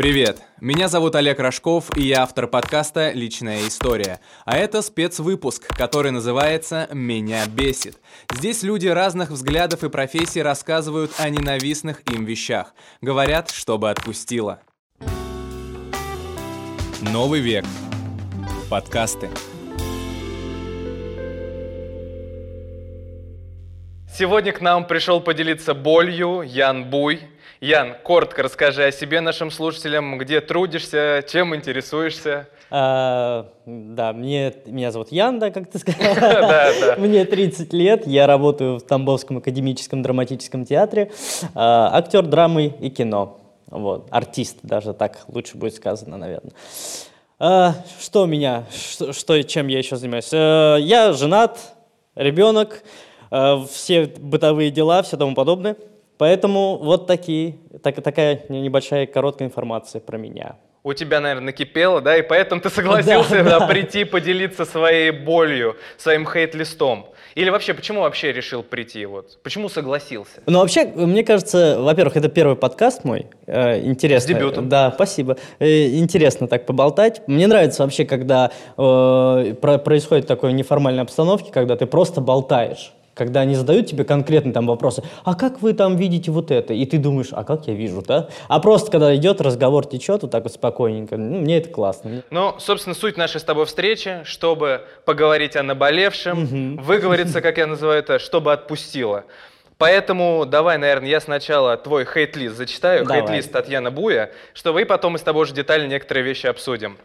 Привет! Меня зовут Олег Рожков, и я автор подкаста «Личная история». А это спецвыпуск, который называется «Меня бесит». Здесь люди разных взглядов и профессий рассказывают о ненавистных им вещах. Говорят, чтобы отпустило. Новый век. Подкасты. Сегодня к нам пришел поделиться болью Ян Буй. Ян, коротко расскажи о себе нашим слушателям, где трудишься, чем интересуешься. А, да, мне, меня зовут Ян, да, как ты сказал. Да, да. Мне 30 лет, я работаю в Тамбовском академическом драматическом театре, а, актер драмы и кино. Вот, артист даже, так лучше будет сказано, наверное. А, что меня, что, что- чем я еще занимаюсь? Э, Я женат, ребенок, э, все бытовые дела, все тому подобное. Поэтому вот такие, так, такая небольшая короткая информация про меня. У тебя, наверное, накипело, да, и поэтому ты согласился Да. да, прийти поделиться своей болью, своим хейт-листом. Или вообще, почему вообще решил прийти? Вот? Почему согласился? Ну, вообще, мне кажется, во-первых, это первый подкаст мой. Э, интересно. С дебютом. Да, спасибо. Э, интересно так поболтать. Мне нравится вообще, когда э, про- происходит такое неформальной обстановке, когда ты просто болтаешь. Когда они задают тебе конкретно там вопросы, а как вы там видите вот это? И ты думаешь, а как я вижу, да? А просто когда идет разговор, течет вот так вот спокойненько, ну, мне это классно. Ну, собственно, суть нашей с тобой встречи, чтобы поговорить о наболевшем, выговориться, как я называю это, чтобы отпустило. Поэтому давай, наверное, я сначала твой хейт-лист зачитаю, хейт-лист Татьяна Буя, чтобы и потом мы с тобой уже детально некоторые вещи обсудим.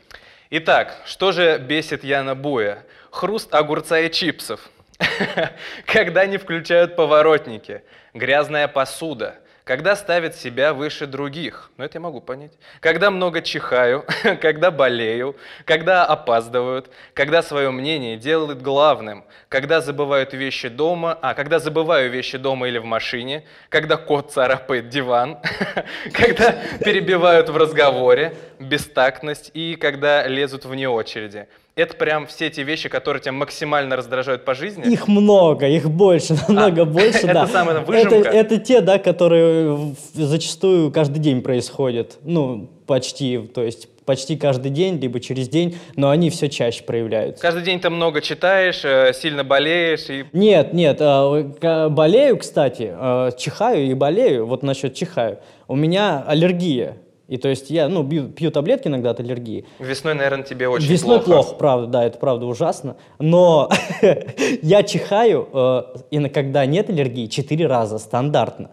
Итак, что же бесит Яна Буя? Хруст огурца и чипсов. Когда не включают поворотники. Грязная посуда. Когда ставят себя выше других. Ну, это я могу понять. Когда много чихаю, когда болею, когда опаздывают, когда свое мнение делают главным, когда забывают вещи дома, а, когда забываю вещи дома или в машине, когда кот царапает диван, когда перебивают в разговоре, бестактность и когда лезут вне очереди. Это прям все те вещи, которые тебя максимально раздражают по жизни. Их много, их больше, намного А, больше, это да. самая это, выжимка? это те, да, которые зачастую каждый день происходят. Ну, почти, то есть почти каждый день, либо через день, но они все чаще проявляются. Каждый день ты много читаешь, э, сильно болеешь и Нет, нет, а, болею, кстати, а, чихаю и болею, вот насчет чихаю. У меня аллергия, и то есть я, ну, бью- пью таблетки иногда от аллергии, весной, наверное, тебе очень Весной плохо. плохо. правда, да, это правда ужасно. Но я чихаю, э, и когда нет аллергии, 4 раза стандартно.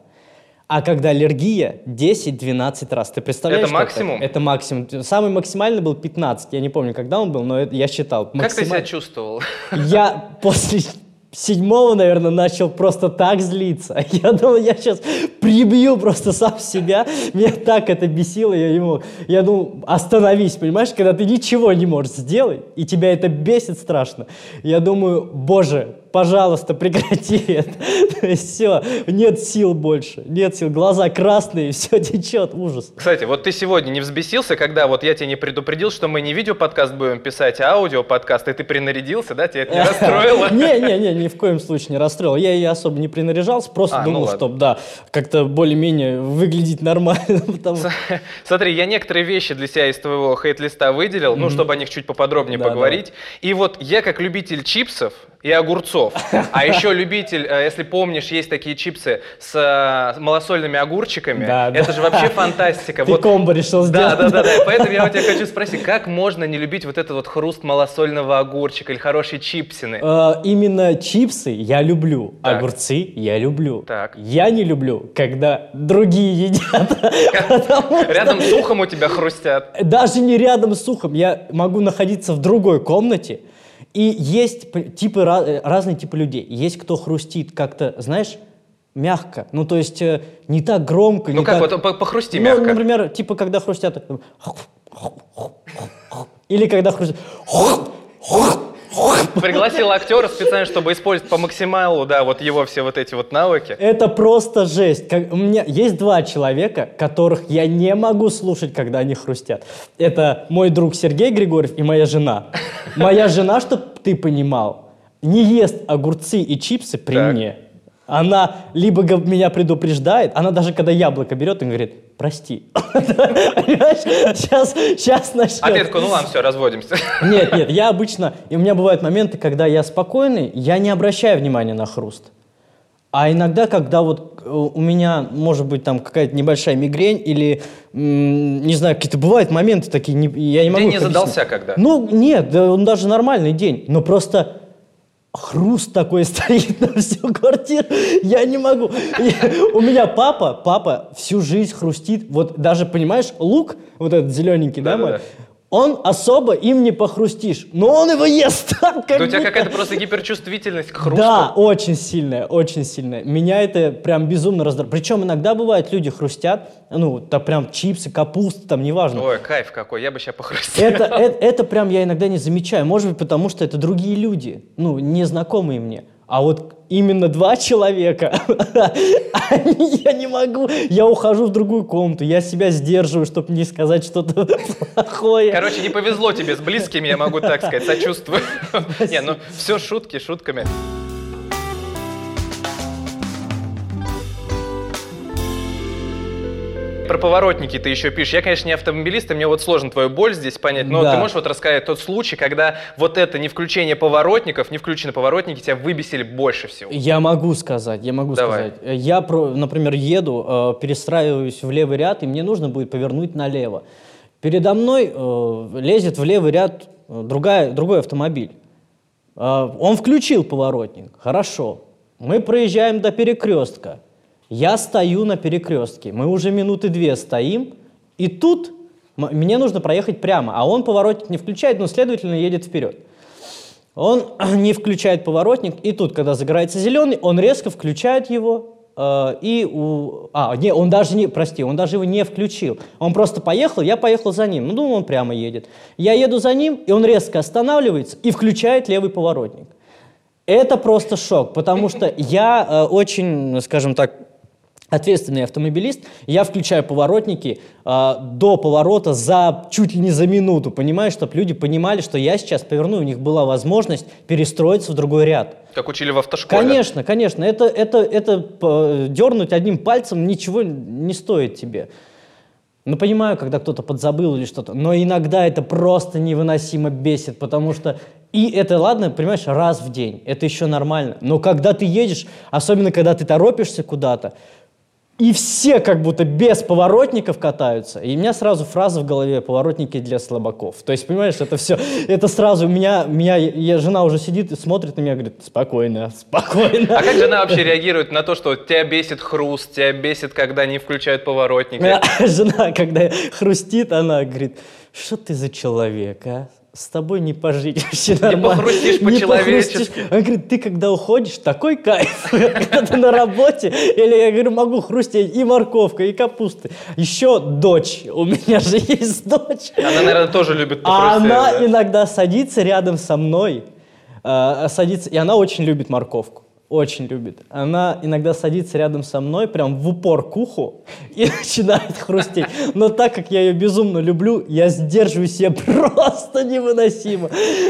А когда аллергия, 10-12 раз. Ты представляешь? Это максимум? Это максимум. Самый максимальный был 15. Я не помню, когда он был, но это я считал. Как ты себя чувствовал? Я после седьмого, наверное, начал просто так злиться. Я думал, я сейчас прибью просто сам себя. Меня так это бесило, я мог. Я думал, остановись, понимаешь, когда ты ничего не можешь сделать, и тебя это бесит страшно. Я думаю, боже, пожалуйста, прекрати это. То есть все, нет сил больше, нет сил, глаза красные, все течет, ужас. Кстати, вот ты сегодня не взбесился, когда вот я тебя не предупредил, что мы не видео-подкаст будем писать, а аудио-подкаст, и ты принарядился, да? Тебя это не расстроило? Не-не-не, ни в коем случае не расстроил. Я и особо не принаряжался, просто А, ну думал, чтобы, да, как-то более-менее выглядеть нормально. Смотри, я некоторые вещи для себя из твоего хейт-листа выделил, ну, чтобы о них чуть поподробнее поговорить. И вот я как любитель чипсов и огурцов, а еще любитель, э, если помнишь, есть такие чипсы с э, малосольными огурчиками. Да, да. Это же вообще фантастика. Ты Вот комбо решил Да, сделать. да, да, да. И Поэтому я у тебя хочу спросить, как можно не любить вот этот вот хруст малосольного огурчика или хорошие чипсины? Э, Именно чипсы я люблю, Так. огурцы я люблю. Так. Я не люблю, когда другие едят. Рядом с ухом у тебя хрустят. Даже не рядом с ухом. Я могу находиться в другой комнате. И есть типы, э, разные типы людей. Есть кто хрустит как-то, знаешь, мягко. Ну, то есть э, не так громко. Ну не как, так- вот по- похрусти Ну, мягко. например, типа, когда хрустят... Или когда хрустят... Пригласил актера специально, чтобы использовать по максималу, да, вот его все вот эти вот навыки. Это просто жесть. Как, у меня есть два человека, которых я не могу слушать, когда они хрустят. Это мой друг Сергей Григорьев и моя жена. Моя жена, чтобы ты понимал, не ест огурцы и чипсы при Так. мне. Она либо меня предупреждает, она даже когда яблоко берет, и говорит, прости. Сейчас, сейчас начнется. А ты такой, ну ладно, все, разводимся. Нет, нет, я обычно, и у меня бывают моменты, когда я спокойный, я не обращаю внимания на хруст. А иногда, когда вот э, у меня, может быть, там какая-то небольшая мигрень или, не знаю, какие-то бывают моменты такие, не, я не могу... День не задался когда? Ну, нет, он даже нормальный день, но просто хруст такой стоит на всю квартиру. Я не могу. у меня папа, папа всю жизнь хрустит. Вот даже, понимаешь, лук, вот этот зелененький, да, мой, он особо им не похрустишь, но он его ест так, как У тебя какая-то просто гиперчувствительность к хрусту. Да, очень сильная, очень сильная. Меня это прям безумно раздражает. Причем иногда бывает, люди хрустят, ну, там прям чипсы, капуста, там, неважно. Ой, кайф какой, я бы сейчас похрустил. Это, это, это прям я иногда не замечаю. Может быть, потому что это другие люди, ну, незнакомые мне. А вот именно два человека, я не могу, я ухожу в другую комнату, я себя сдерживаю, чтобы не сказать что-то плохое. Короче, не повезло тебе с близкими, я могу так сказать, сочувствую. Не, ну все шутки шутками. Про поворотники ты еще пишешь. Я, конечно, не автомобилист, и мне вот сложно твою боль здесь понять, но да. ты можешь вот рассказать тот случай, когда вот это не включение поворотников, не включены поворотники, тебя выбесили больше всего? Я могу сказать, я могу Давай. сказать. Я, например, еду, э, перестраиваюсь в левый ряд, и мне нужно будет повернуть налево. Передо мной э, лезет в левый ряд э, другая, другой автомобиль. Он включил поворотник, хорошо. Мы проезжаем до перекрестка. Я стою на перекрестке, мы уже минуты две стоим, и тут мне нужно проехать прямо, а он поворотник не включает, но, следовательно, едет вперед. Он не включает поворотник, и тут, когда загорается зеленый, он резко включает его, э, и у... А, не, он даже не, прости, он даже его не включил. Он просто поехал, я поехал за ним. Ну, думаю, он прямо едет. Я еду за ним, и он резко останавливается и включает левый поворотник. Это просто шок, потому что я э, очень, скажем так, ответственный автомобилист, я включаю поворотники э, до поворота за чуть ли не за минуту, понимаешь, чтобы люди понимали, что я сейчас поверну, у них была возможность перестроиться в другой ряд. Как учили в автошколе. Конечно, конечно. Это, это, это э, дернуть одним пальцем ничего не стоит тебе. Ну, понимаю, когда кто-то подзабыл или что-то, но иногда это просто невыносимо бесит, потому что и это, ладно, понимаешь, раз в день, это еще нормально. Но когда ты едешь, особенно когда ты торопишься куда-то, и все как будто без поворотников катаются. И у меня сразу фраза в голове «поворотники для слабаков». То есть, понимаешь, это все, это сразу, у меня, меня я, жена уже сидит и смотрит на меня, говорит, спокойно, спокойно. А как жена вообще реагирует на то, что тебя бесит хруст, тебя бесит, когда не включают поворотники? Жена, когда хрустит, она говорит, что ты за человек, а? С тобой не пожить вообще нормально. Не похрустишь по-человечески. Он говорит, ты когда уходишь, такой кайф, когда ты на работе. Или я говорю, могу хрустеть и морковка, и капусты. Еще дочь, у меня же есть дочь. Она, наверное, тоже любит А она иногда садится рядом со мной, э, садится, и она очень любит морковку очень любит. Она иногда садится рядом со мной, прям в упор к уху и начинает хрустеть. Но так как я ее безумно люблю, я сдерживаю себя просто невыносимо.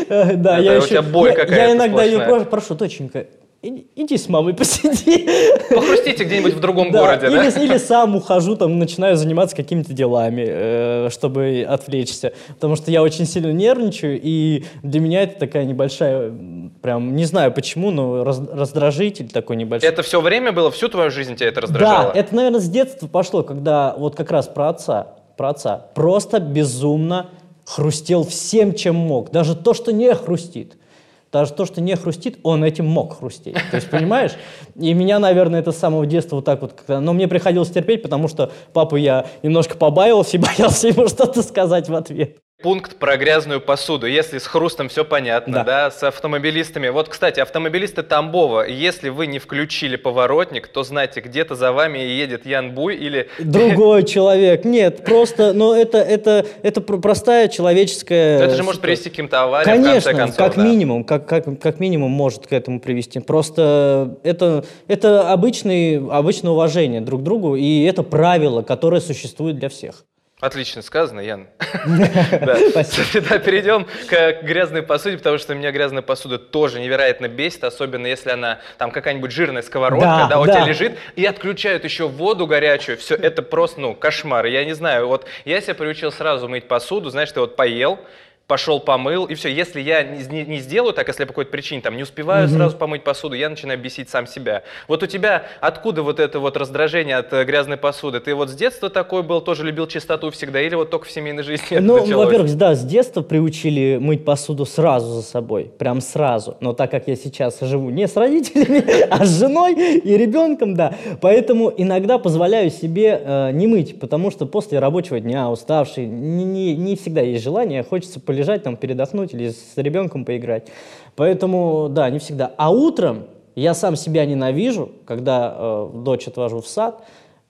Э, да, Это я у еще, тебя боль какая-то Я иногда ее прошу, прошу, доченька, иди с мамой посиди. Похрустите где-нибудь в другом да, городе, или, да? Или сам ухожу, там, начинаю заниматься какими-то делами, э, чтобы отвлечься. Потому что я очень сильно нервничаю, и для меня это такая небольшая, прям, не знаю почему, но раз, раздражитель такой небольшой. Это все время было, всю твою жизнь тебя это раздражало? Да, это, наверное, с детства пошло, когда вот как раз про отца, про отца, просто безумно хрустел всем, чем мог. Даже то, что не хрустит. Даже то, что не хрустит, он этим мог хрустеть. То есть, понимаешь? И меня, наверное, это с самого детства вот так вот... Но мне приходилось терпеть, потому что папу я немножко побаивался и боялся ему что-то сказать в ответ пункт про грязную посуду. Если с хрустом все понятно, да. да, с автомобилистами. Вот, кстати, автомобилисты Тамбова, если вы не включили поворотник, то знайте, где-то за вами едет Ян Буй или... Другой человек. Нет, просто, ну, это, это, это простая человеческая... это же может привести к каким-то авариям, Конечно, концов. как да. минимум, как, как, как минимум может к этому привести. Просто это, это обычный, обычное уважение друг к другу, и это правило, которое существует для всех. Отлично сказано, Ян. Спасибо. Перейдем к грязной посуде, потому что меня грязная посуда тоже невероятно бесит, особенно если она там какая-нибудь жирная сковородка, Да, у тебя лежит, и отключают еще воду горячую. Все, это просто, ну, кошмар. Я не знаю, вот я себя приучил сразу мыть посуду, знаешь, ты вот поел, пошел помыл, и все. Если я не, не- не сделаю так, если по какой-то причине там не успеваю сразу помыть посуду, я начинаю бесить сам себя. Вот у тебя откуда вот это вот раздражение от э, грязной посуды? Ты вот с детства такой был, тоже любил чистоту всегда, или вот только в семейной жизни Ну, во-первых, да, с детства приучили мыть посуду сразу за собой, прям сразу. Но так как я сейчас живу не с родителями, а с женой и ребенком, да, поэтому иногда позволяю себе э, не мыть, потому что после рабочего дня, уставший, не, не- не всегда есть желание, хочется полежать там, передохнуть или с ребенком поиграть. Поэтому, да, не всегда. А утром я сам себя ненавижу, когда э, дочь отвожу в сад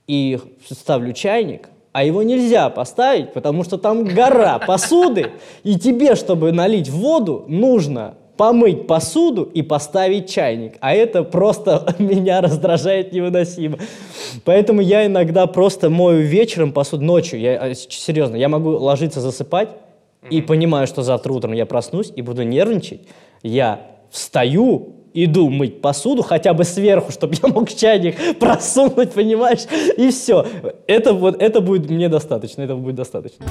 и ставлю чайник, а его нельзя поставить, потому что там гора посуды, и тебе, чтобы налить воду, нужно помыть посуду и поставить чайник. А это просто меня раздражает невыносимо. Поэтому я иногда просто мою вечером посуду, ночью, я, э, серьезно, я могу ложиться засыпать и понимаю, что завтра утром я проснусь и буду нервничать. Я встаю, иду мыть посуду хотя бы сверху, чтобы я мог чайник просунуть, понимаешь? И все. Это, вот, это будет мне достаточно, этого будет достаточно.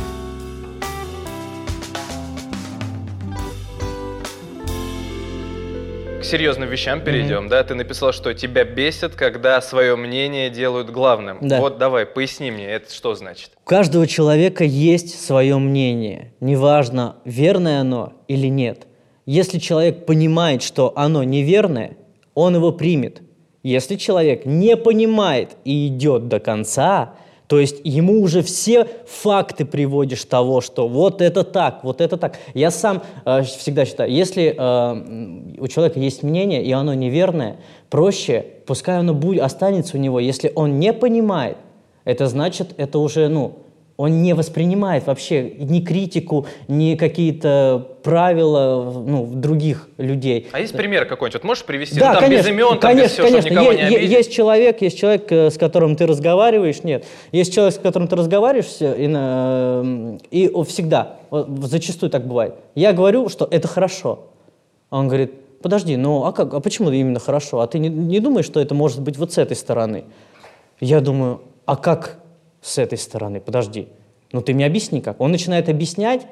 Серьезным вещам перейдем, да? Ты написал, что тебя бесит, когда свое мнение делают главным. Да. Вот давай, поясни мне, это что значит? У каждого человека есть свое мнение. Неважно, верное оно или нет. Если человек понимает, что оно неверное, он его примет. Если человек не понимает и идет до конца, то есть ему уже все факты приводишь того, что вот это так, вот это так. Я сам э, всегда считаю, если э, у человека есть мнение, и оно неверное, проще, пускай оно будет, останется у него. Если он не понимает, это значит, это уже, ну, он не воспринимает вообще ни критику, ни какие-то правила ну, других людей. А есть пример какой-нибудь? Вот можешь привести? Да, ну, там конечно, без имен, там конечно, без всего, конечно. никого Е- не обидеть. Есть человек, есть человек, э, с которым ты разговариваешь, нет. Есть человек, с которым ты разговариваешь, и, на- м, и всегда, зачастую так бывает. Я говорю, что это хорошо. А Он говорит, подожди, ну а как, а почему именно хорошо? А ты не, не думаешь, что это может быть вот с этой стороны? Я думаю, а как с этой стороны? Подожди. Ну ты мне объясни как. Он начинает объяснять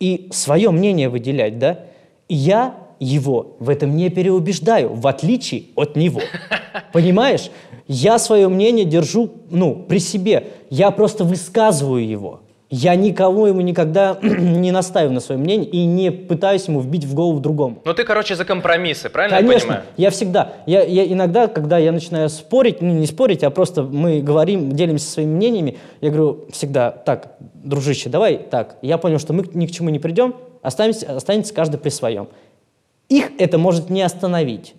и свое мнение выделять, да? И я его в этом не переубеждаю, в отличие от него. Понимаешь? Я свое мнение держу, ну, при себе. Я просто высказываю его. Я никого ему никогда не настаиваю на своем мнении и не пытаюсь ему вбить в голову другому. Ну ты, короче, за компромиссы, правильно я Конечно, понимаю? я всегда, я, я иногда, когда я начинаю спорить, ну не спорить, а просто мы говорим, делимся своими мнениями, я говорю всегда, так, дружище, давай так, я понял, что мы ни к чему не придем, останемся, останется каждый при своем. Их это может не остановить.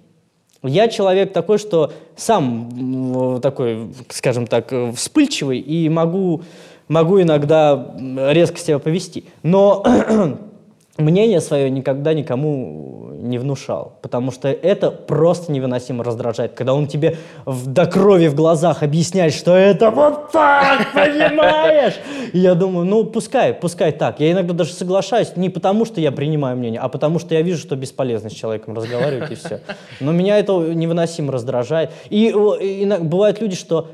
Я человек такой, что сам такой, скажем так, э, вспыльчивый и могу, могу иногда резко себя повести. Но мнение свое никогда никому не внушал, потому что это просто невыносимо раздражает, когда он тебе в- до крови в глазах объясняет, что это вот так, понимаешь? И я думаю, ну пускай, пускай так. Я иногда даже соглашаюсь не потому, что я принимаю мнение, а потому что я вижу, что бесполезно с человеком разговаривать и все. Но меня это невыносимо раздражает. И, и на- бывают люди, что,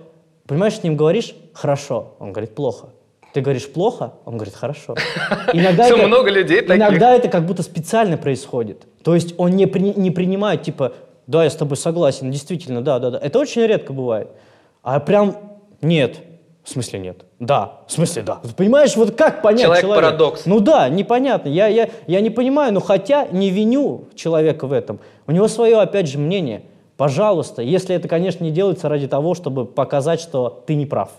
понимаешь, с ним говоришь хорошо, он говорит плохо. Ты говоришь плохо, он говорит хорошо. Иногда Что, много людей таких? Иногда это как будто специально происходит. То есть он не, при- не принимает, типа, да, я с тобой согласен, действительно, да, да, да. Это очень редко бывает. А прям нет. В смысле нет? Да. В смысле да? Понимаешь, вот как понять Человек-парадокс. Ну да, непонятно. Я, я, я не понимаю, но хотя не виню человека в этом. У него свое, опять же, мнение. Пожалуйста, если это, конечно, не делается ради того, чтобы показать, что ты не прав.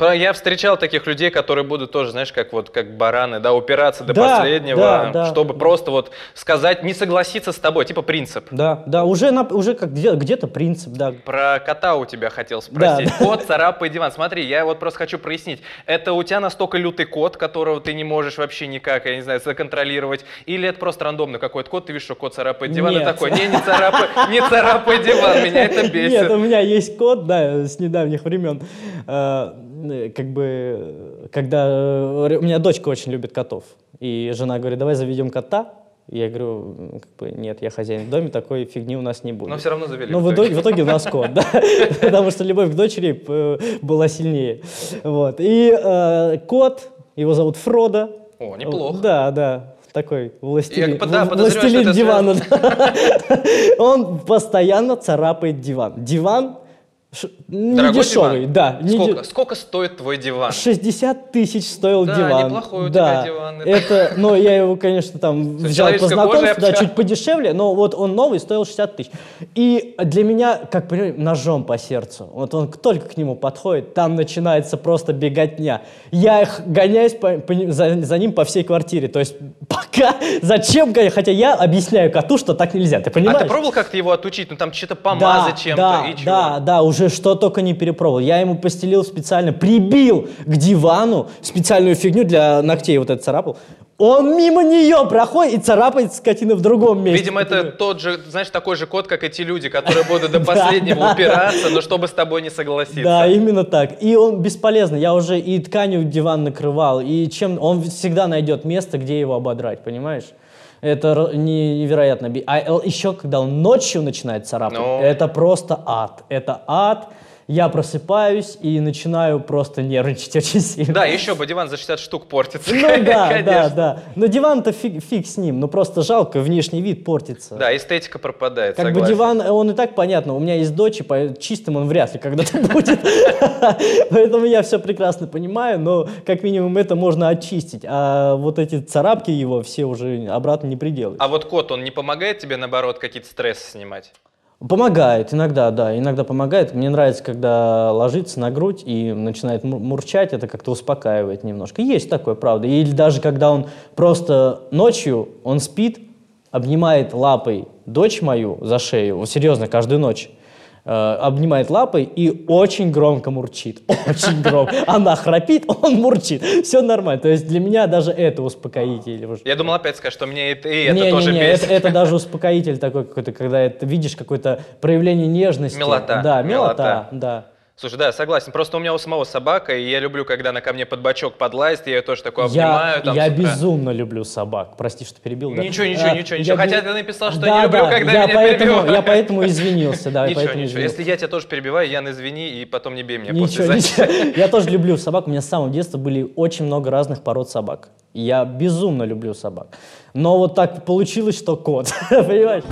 Я встречал таких людей, которые будут тоже, знаешь, как вот как бараны, да, упираться до Да, последнего, да, да. чтобы просто вот сказать, не согласиться с тобой, типа принцип. Да, да, уже, на- уже как где- где-то принцип, да. Про кота у тебя хотел спросить. Да. Кот, царапает диван. Смотри, я вот просто хочу прояснить. Это у тебя настолько лютый кот, которого ты не можешь вообще никак, я не знаю, законтролировать? Или это просто рандомно какой-то кот, ты видишь, что кот царапает диван, и Нет. такой, не, не царапай, не царапай диван, меня это бесит. Нет, у меня есть кот, да, с недавних времен. Э, как бы, когда э, у меня дочка очень любит котов, и жена говорит, давай заведем кота, я говорю, как бы, нет, я хозяин в доме, такой фигни у нас не будет. Но все равно завели. Но в итоге. в итоге у нас кот, да. Потому что любовь к дочери э, была сильнее. Вот. И кот, его зовут Фродо. О, неплохо. Да, да. Такой властелин, Я, да, властелин дивана. Он постоянно царапает диван. Диван ш- не Дорогой дешевый, диван? да. не Сколько, де- сколько стоит твой диван? 60 тысяч стоил Да, диван. неплохой у да. тебя диван. Это, ну, я его, конечно, там взял по знакомству, да, чуть подешевле, но вот он новый стоил 60 тысяч. И для меня, как понимаете, ножом по сердцу. Вот он только к нему подходит, там начинается просто беготня. Я их гоняюсь по- по за, за ним по всей квартире. То есть пока, зачем гонять? Хотя я объясняю коту, что так нельзя, ты А понимаешь? ты пробовал как-то его отучить? Ну там что-то помазать Да, чем-то да, и чего? да, да, уже что только не перепробовал. Я ему постелил специально, прибил к дивану специальную фигню для ногтей, вот это царапал. Он мимо нее проходит и царапает скотина в другом месте. Видимо, это тот же, знаешь, такой же кот, как эти люди, которые будут до последнего упираться, но чтобы с тобой не согласиться. Да, именно так. И он бесполезный. Я уже и тканью диван накрывал, и чем он всегда найдет место, где его ободрать, понимаешь? Это невероятно. А э, еще, когда он ночью начинает царапать, Ну. это просто ад. Это ад. Я просыпаюсь и начинаю просто нервничать очень сильно. Да, еще бы диван за 60 штук портится. Ну да, да, конечно. да. Но диван-то фиг, фиг с ним. Ну просто жалко, внешний вид портится. Да, эстетика пропадает, Как бы согласен. диван, э, он и так понятно, у меня есть дочь, и по- чистым он вряд ли когда-то будет. Поэтому я все прекрасно понимаю, но как минимум это можно очистить. А вот эти царапки его все уже обратно не приделаешь. А вот кот, он не помогает тебе, наоборот, какие-то стрессы снимать? Помогает, иногда, да, иногда помогает. Мне нравится, когда ложится на грудь и начинает мур- мурчать, это как-то успокаивает немножко. Есть такое, правда. Или даже когда он просто ночью, он спит, обнимает лапой дочь мою за шею, серьезно, каждую ночь, обнимает лапой и очень громко мурчит. Очень громко. Она храпит, он мурчит. Все нормально. То есть для меня даже это успокоитель. Я думал опять скажешь, что мне это, и это Не, тоже не, не, бесит. это, это даже успокоитель такой какой-то, когда это видишь какое-то проявление нежности. Милота, Да, милота. милота, да. Слушай, да, согласен. Просто у меня у самого собака, и я люблю, когда она ко мне под бочок подлазит, я ее тоже такой Я, обнимаю. там, я с утра. безумно люблю собак. Прости, что перебил. да. Ничего, ничего, А, ничего, я ничего. Хотя бе- ты написал, что Да, не люблю, да, когда я меня поэтому, перебивают. Я поэтому извинился, да, я Ничего, ничего. Если я тебя тоже перебиваю, Ян, извини, и потом не бей меня Ничего, после ничего. Я тоже люблю собак. У меня с самого детства были очень много разных пород собак. Я безумно люблю собак. Но вот так получилось, что кот. Понимаешь?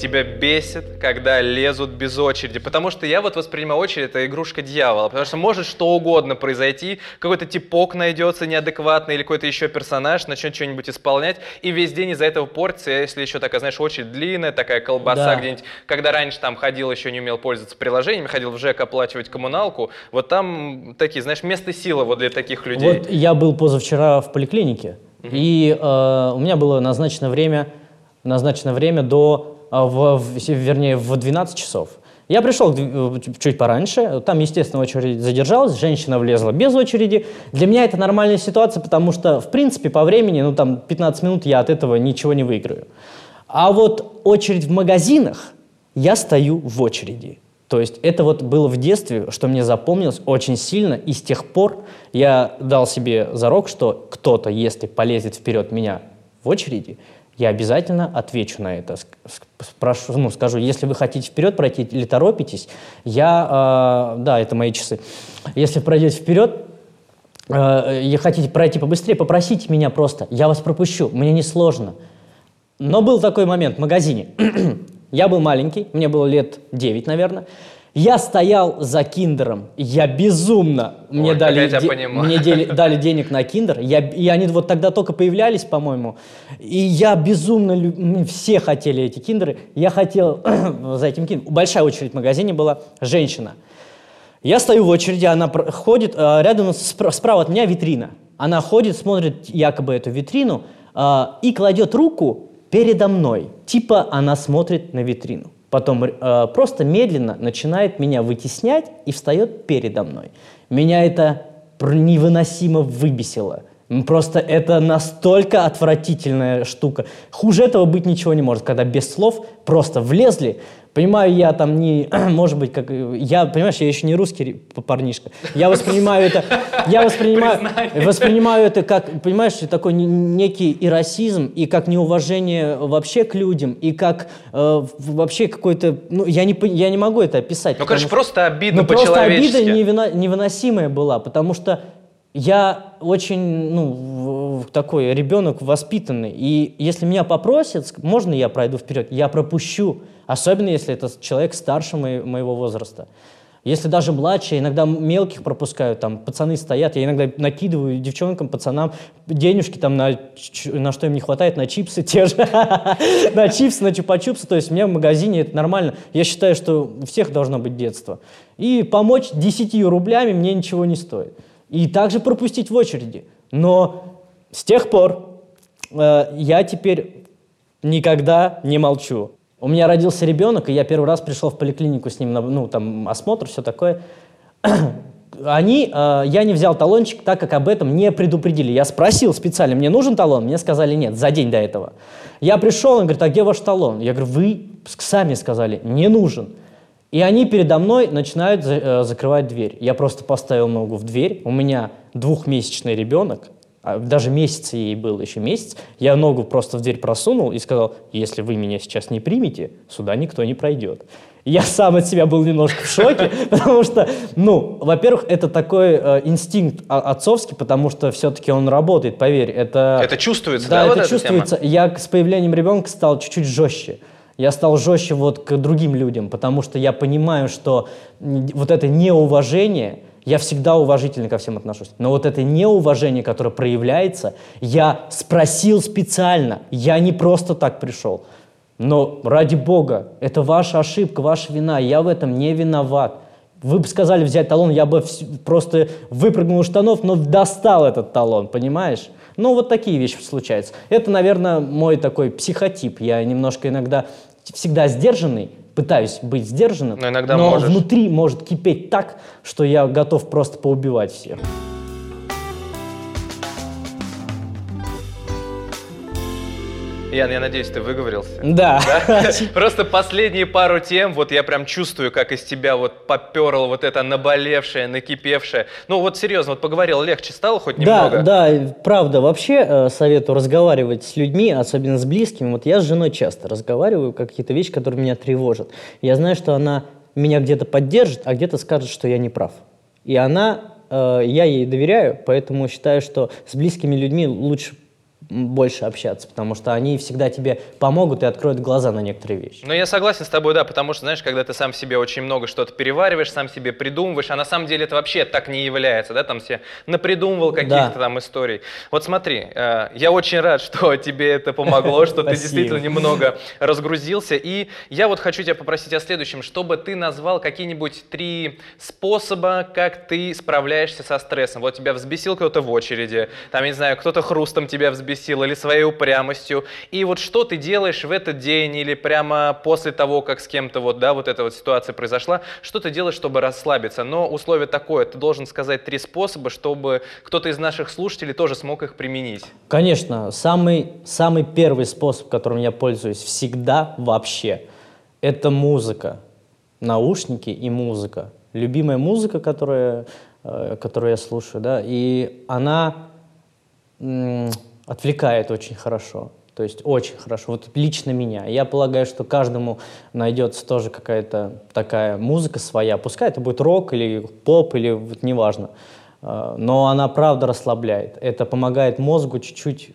Тебя бесит, когда лезут без очереди. Потому что я вот воспринимаю очередь, это игрушка дьявола. Потому что может что угодно произойти. Какой-то типок найдется неадекватный или какой-то еще персонаж начнет что-нибудь исполнять. И весь день из-за этого портится. Если еще такая, знаешь, очередь длинная, такая колбаса Да. где-нибудь. Когда раньше там ходил, еще не умел пользоваться приложениями, ходил в ЖЭК оплачивать коммуналку. Вот там такие, знаешь, место силы вот для таких людей. Вот я был позавчера в поликлинике, и э, у меня было назначено время, назначено время до, в, в- вернее, в 12 часов. Я пришел э, чуть пораньше, там, естественно, очередь задержалась, женщина влезла без очереди. Для меня это нормальная ситуация, потому что, в принципе, по времени, ну, там, 15 минут я от этого ничего не выиграю. А вот очередь в магазинах, я стою в очереди. То есть это вот было в детстве, что мне запомнилось очень сильно, и с тех пор я дал себе зарок, что кто-то, если полезет вперед меня в очереди, я обязательно отвечу на это. Спрошу, ну, скажу, если вы хотите вперед пройти или торопитесь, я, э, да, это мои часы. Если пройдете вперед, э, и хотите пройти побыстрее, попросите меня просто, я вас пропущу, мне не сложно. Но был такой момент в магазине. я был маленький, мне было лет 9, наверное. Я стоял за киндером, я безумно, мне, Ой, как дали, де- понимаю. мне дели- дали денег на киндер, я, и они вот тогда только появлялись, по-моему, и я безумно, лю- м, все хотели эти киндеры, я хотел за этим киндером, большая очередь в магазине была, женщина, я стою в очереди, она ходит, а, рядом спра- справа от меня витрина. Она ходит, смотрит якобы эту витрину а, и кладет руку передо мной. Типа она смотрит на витрину. Потом э, просто медленно начинает меня вытеснять и встает передо мной. Меня это невыносимо выбесило. Просто это настолько отвратительная штука. Хуже этого быть ничего не может, когда без слов просто влезли. Понимаю, я там не, может быть, как я, понимаешь, я еще не русский парнишка. Я воспринимаю это, я воспринимаю, воспринимаю это как, понимаешь, такой некий ирасизм и как неуважение вообще к людям и как э, вообще какой-то, ну я не я не могу это описать. Ну, конечно, просто обидно ну, просто обида невыносимая была, потому что я очень, ну, такой ребенок воспитанный. И если меня попросят, можно я пройду вперед, я пропущу. Особенно, если это человек старше моего возраста. Если даже младше, иногда мелких пропускают, там пацаны стоят, я иногда накидываю девчонкам, пацанам денежки там на, на что им не хватает, на чипсы те же, на чипсы, на чупа-чупсы, то есть у меня в магазине это нормально. Я считаю, что у всех должно быть детство. И помочь 10 рублями мне ничего не стоит и также пропустить в очереди. Но с тех пор э, я теперь никогда не молчу. У меня родился ребенок, и я первый раз пришел в поликлинику с ним на ну, там, осмотр, все такое. Они, э, я не взял талончик, так как об этом не предупредили. Я спросил специально, мне нужен талон? Мне сказали нет, за день до этого. Я пришел, он говорит, а где ваш талон? Я говорю, вы сами сказали, не нужен. И они передо мной начинают за, э, закрывать дверь. Я просто поставил ногу в дверь. У меня двухмесячный ребенок, а даже месяц ей был еще месяц. Я ногу просто в дверь просунул и сказал, если вы меня сейчас не примете, сюда никто не пройдет. Я сам от себя был немножко в шоке, потому что, ну, во-первых, это такой э, инстинкт отцовский, потому что все-таки он работает, поверь. Это, это чувствуется, да? Да, это чувствуется. Тема? Я с появлением ребенка стал чуть-чуть жестче я стал жестче вот к другим людям, потому что я понимаю, что вот это неуважение, я всегда уважительно ко всем отношусь, но вот это неуважение, которое проявляется, я спросил специально, я не просто так пришел. Но ради бога, это ваша ошибка, ваша вина, я в этом не виноват. Вы бы сказали взять талон, я бы просто выпрыгнул из штанов, но достал этот талон, понимаешь? Ну, вот такие вещи случаются. Это, наверное, мой такой психотип. Я немножко иногда всегда сдержанный, пытаюсь быть сдержанным, но, иногда но можешь. внутри может кипеть так, что я готов просто поубивать всех. Ян, я надеюсь, ты выговорился. Да. да? Просто последние пару тем, вот я прям чувствую, как из тебя вот поперло вот это наболевшее, накипевшее. Ну вот серьезно, вот поговорил, легче стало хоть немного? Да, да, правда. Вообще э, советую разговаривать с людьми, особенно с близкими. Вот я с женой часто разговариваю, какие-то вещи, которые меня тревожат. Я знаю, что она меня где-то поддержит, а где-то скажет, что я не прав. И она, э, я ей доверяю, поэтому считаю, что с близкими людьми лучше больше общаться, потому что они всегда тебе помогут и откроют глаза на некоторые вещи. Ну, я согласен с тобой, да, потому что, знаешь, когда ты сам себе очень много что-то перевариваешь, сам себе придумываешь, а на самом деле это вообще так не является, да, там все напридумывал каких-то да. там историй. Вот смотри, э, я очень рад, что тебе это помогло, что ты действительно немного разгрузился, и я вот хочу тебя попросить о следующем, чтобы ты назвал какие-нибудь три способа, как ты справляешься со стрессом. Вот тебя взбесил кто-то в очереди, там, не знаю, кто-то хрустом тебя взбесил, сил или своей упрямостью. И вот что ты делаешь в этот день или прямо после того, как с кем-то вот, да, вот эта вот ситуация произошла, что ты делаешь, чтобы расслабиться. Но условие такое, ты должен сказать три способа, чтобы кто-то из наших слушателей тоже смог их применить. Конечно, самый, самый первый способ, которым я пользуюсь всегда вообще, это музыка. Наушники и музыка. Любимая музыка, которая, э, которую я слушаю, да, и она отвлекает очень хорошо. То есть очень хорошо. Вот лично меня. Я полагаю, что каждому найдется тоже какая-то такая музыка своя. Пускай это будет рок или поп, или вот неважно. А, но она правда расслабляет. Это помогает мозгу чуть-чуть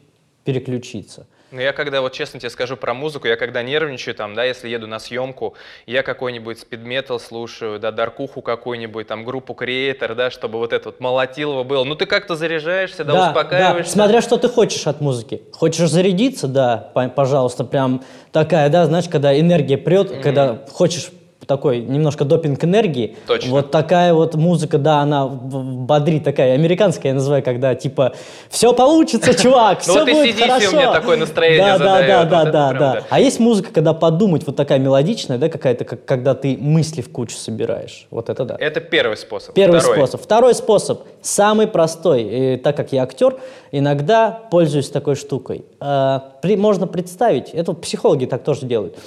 переключиться. Ну, я когда, вот честно тебе скажу про музыку, я когда нервничаю, там, да, если еду на съемку, я какой-нибудь спидметал слушаю, да, даркуху какую-нибудь, там, группу Creator, да, чтобы вот это вот молотилово было. Ну, ты как-то заряжаешься, да, да успокаиваешься. Да, смотря что ты хочешь от музыки. Хочешь зарядиться, да, пожалуйста, прям такая, да, знаешь, когда энергия прет, mm-hmm. когда хочешь такой немножко допинг энергии. Точно. Вот такая вот музыка, да, она бодрит, такая американская, я называю, когда типа все получится, чувак, Ну все будет хорошо. мне такое настроение да, да, да, да, да. А есть музыка, когда подумать, вот такая мелодичная, да, какая-то, как, когда ты мысли в кучу собираешь. Вот это да. Это первый способ. Первый способ. Второй способ, самый простой. Так как я актер, иногда пользуюсь такой штукой. При- можно представить, это психологи так тоже делают,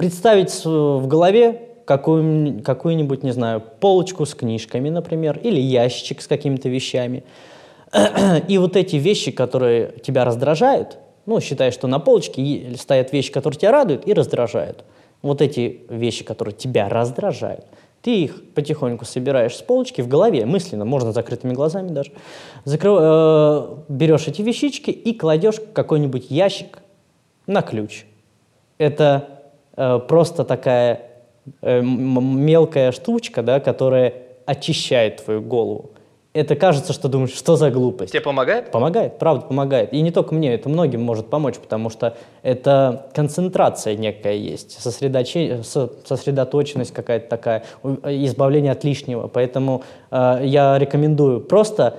представить в голове какую, какую-нибудь, не знаю, полочку с книжками, например, или ящик с какими-то вещами. И вот эти вещи, которые тебя раздражают, ну, считай, что на полочке стоят вещи, которые тебя радуют и раздражают. Вот эти вещи, которые тебя раздражают, ты их потихоньку собираешь с полочки в голове, мысленно, можно закрытыми глазами даже. Закры- э, берешь эти вещички и кладешь какой-нибудь ящик на ключ. Это просто такая э, мелкая штучка, да, которая очищает твою голову. Это кажется, что думаешь, что за глупость. Тебе помогает? Помогает, правда помогает. И не только мне, это многим может помочь, потому что это концентрация некая есть, сосредоче- со- сосредоточенность какая-то такая, у- избавление от лишнего. Поэтому э, я рекомендую просто,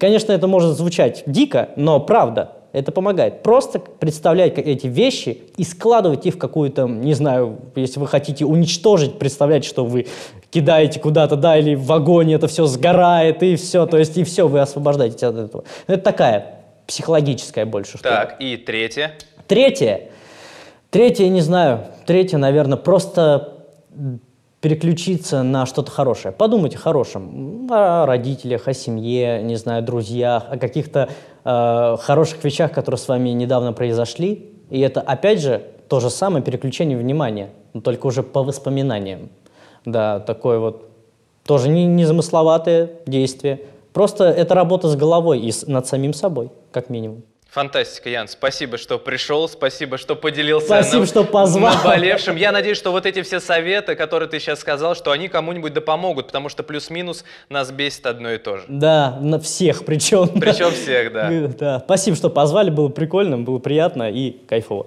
конечно, это может звучать дико, но правда, это помогает. Просто представлять эти вещи и складывать их в какую-то, не знаю, если вы хотите уничтожить, представлять, что вы кидаете куда-то, да, или в огонь это все сгорает, и все, то есть и все, вы освобождаетесь от этого. Ну, Это такая психологическая больше штука. Так, и третье. Третье. Третье, не знаю. Третье, наверное, просто переключиться на что-то хорошее. Подумайте о хорошем. О родителях, о семье, не знаю, друзьях, о каких-то э, хороших вещах, которые с вами недавно произошли. И это, опять же, то же самое переключение внимания, но только уже по воспоминаниям. Да, такое вот тоже не, незамысловатое действие. Просто это работа с головой и с- над самим собой, как минимум. Фантастика, Ян. Спасибо, что пришел, спасибо, что поделился Спасибо, нам- что позвал. наболевшим. Я надеюсь, что вот эти все советы, которые ты сейчас сказал, что они кому-нибудь да помогут, потому что плюс-минус нас бесит одно и то же. Да, на всех причем. Причем всех, да. Да. Спасибо, что позвали, было прикольно, было приятно и кайфово.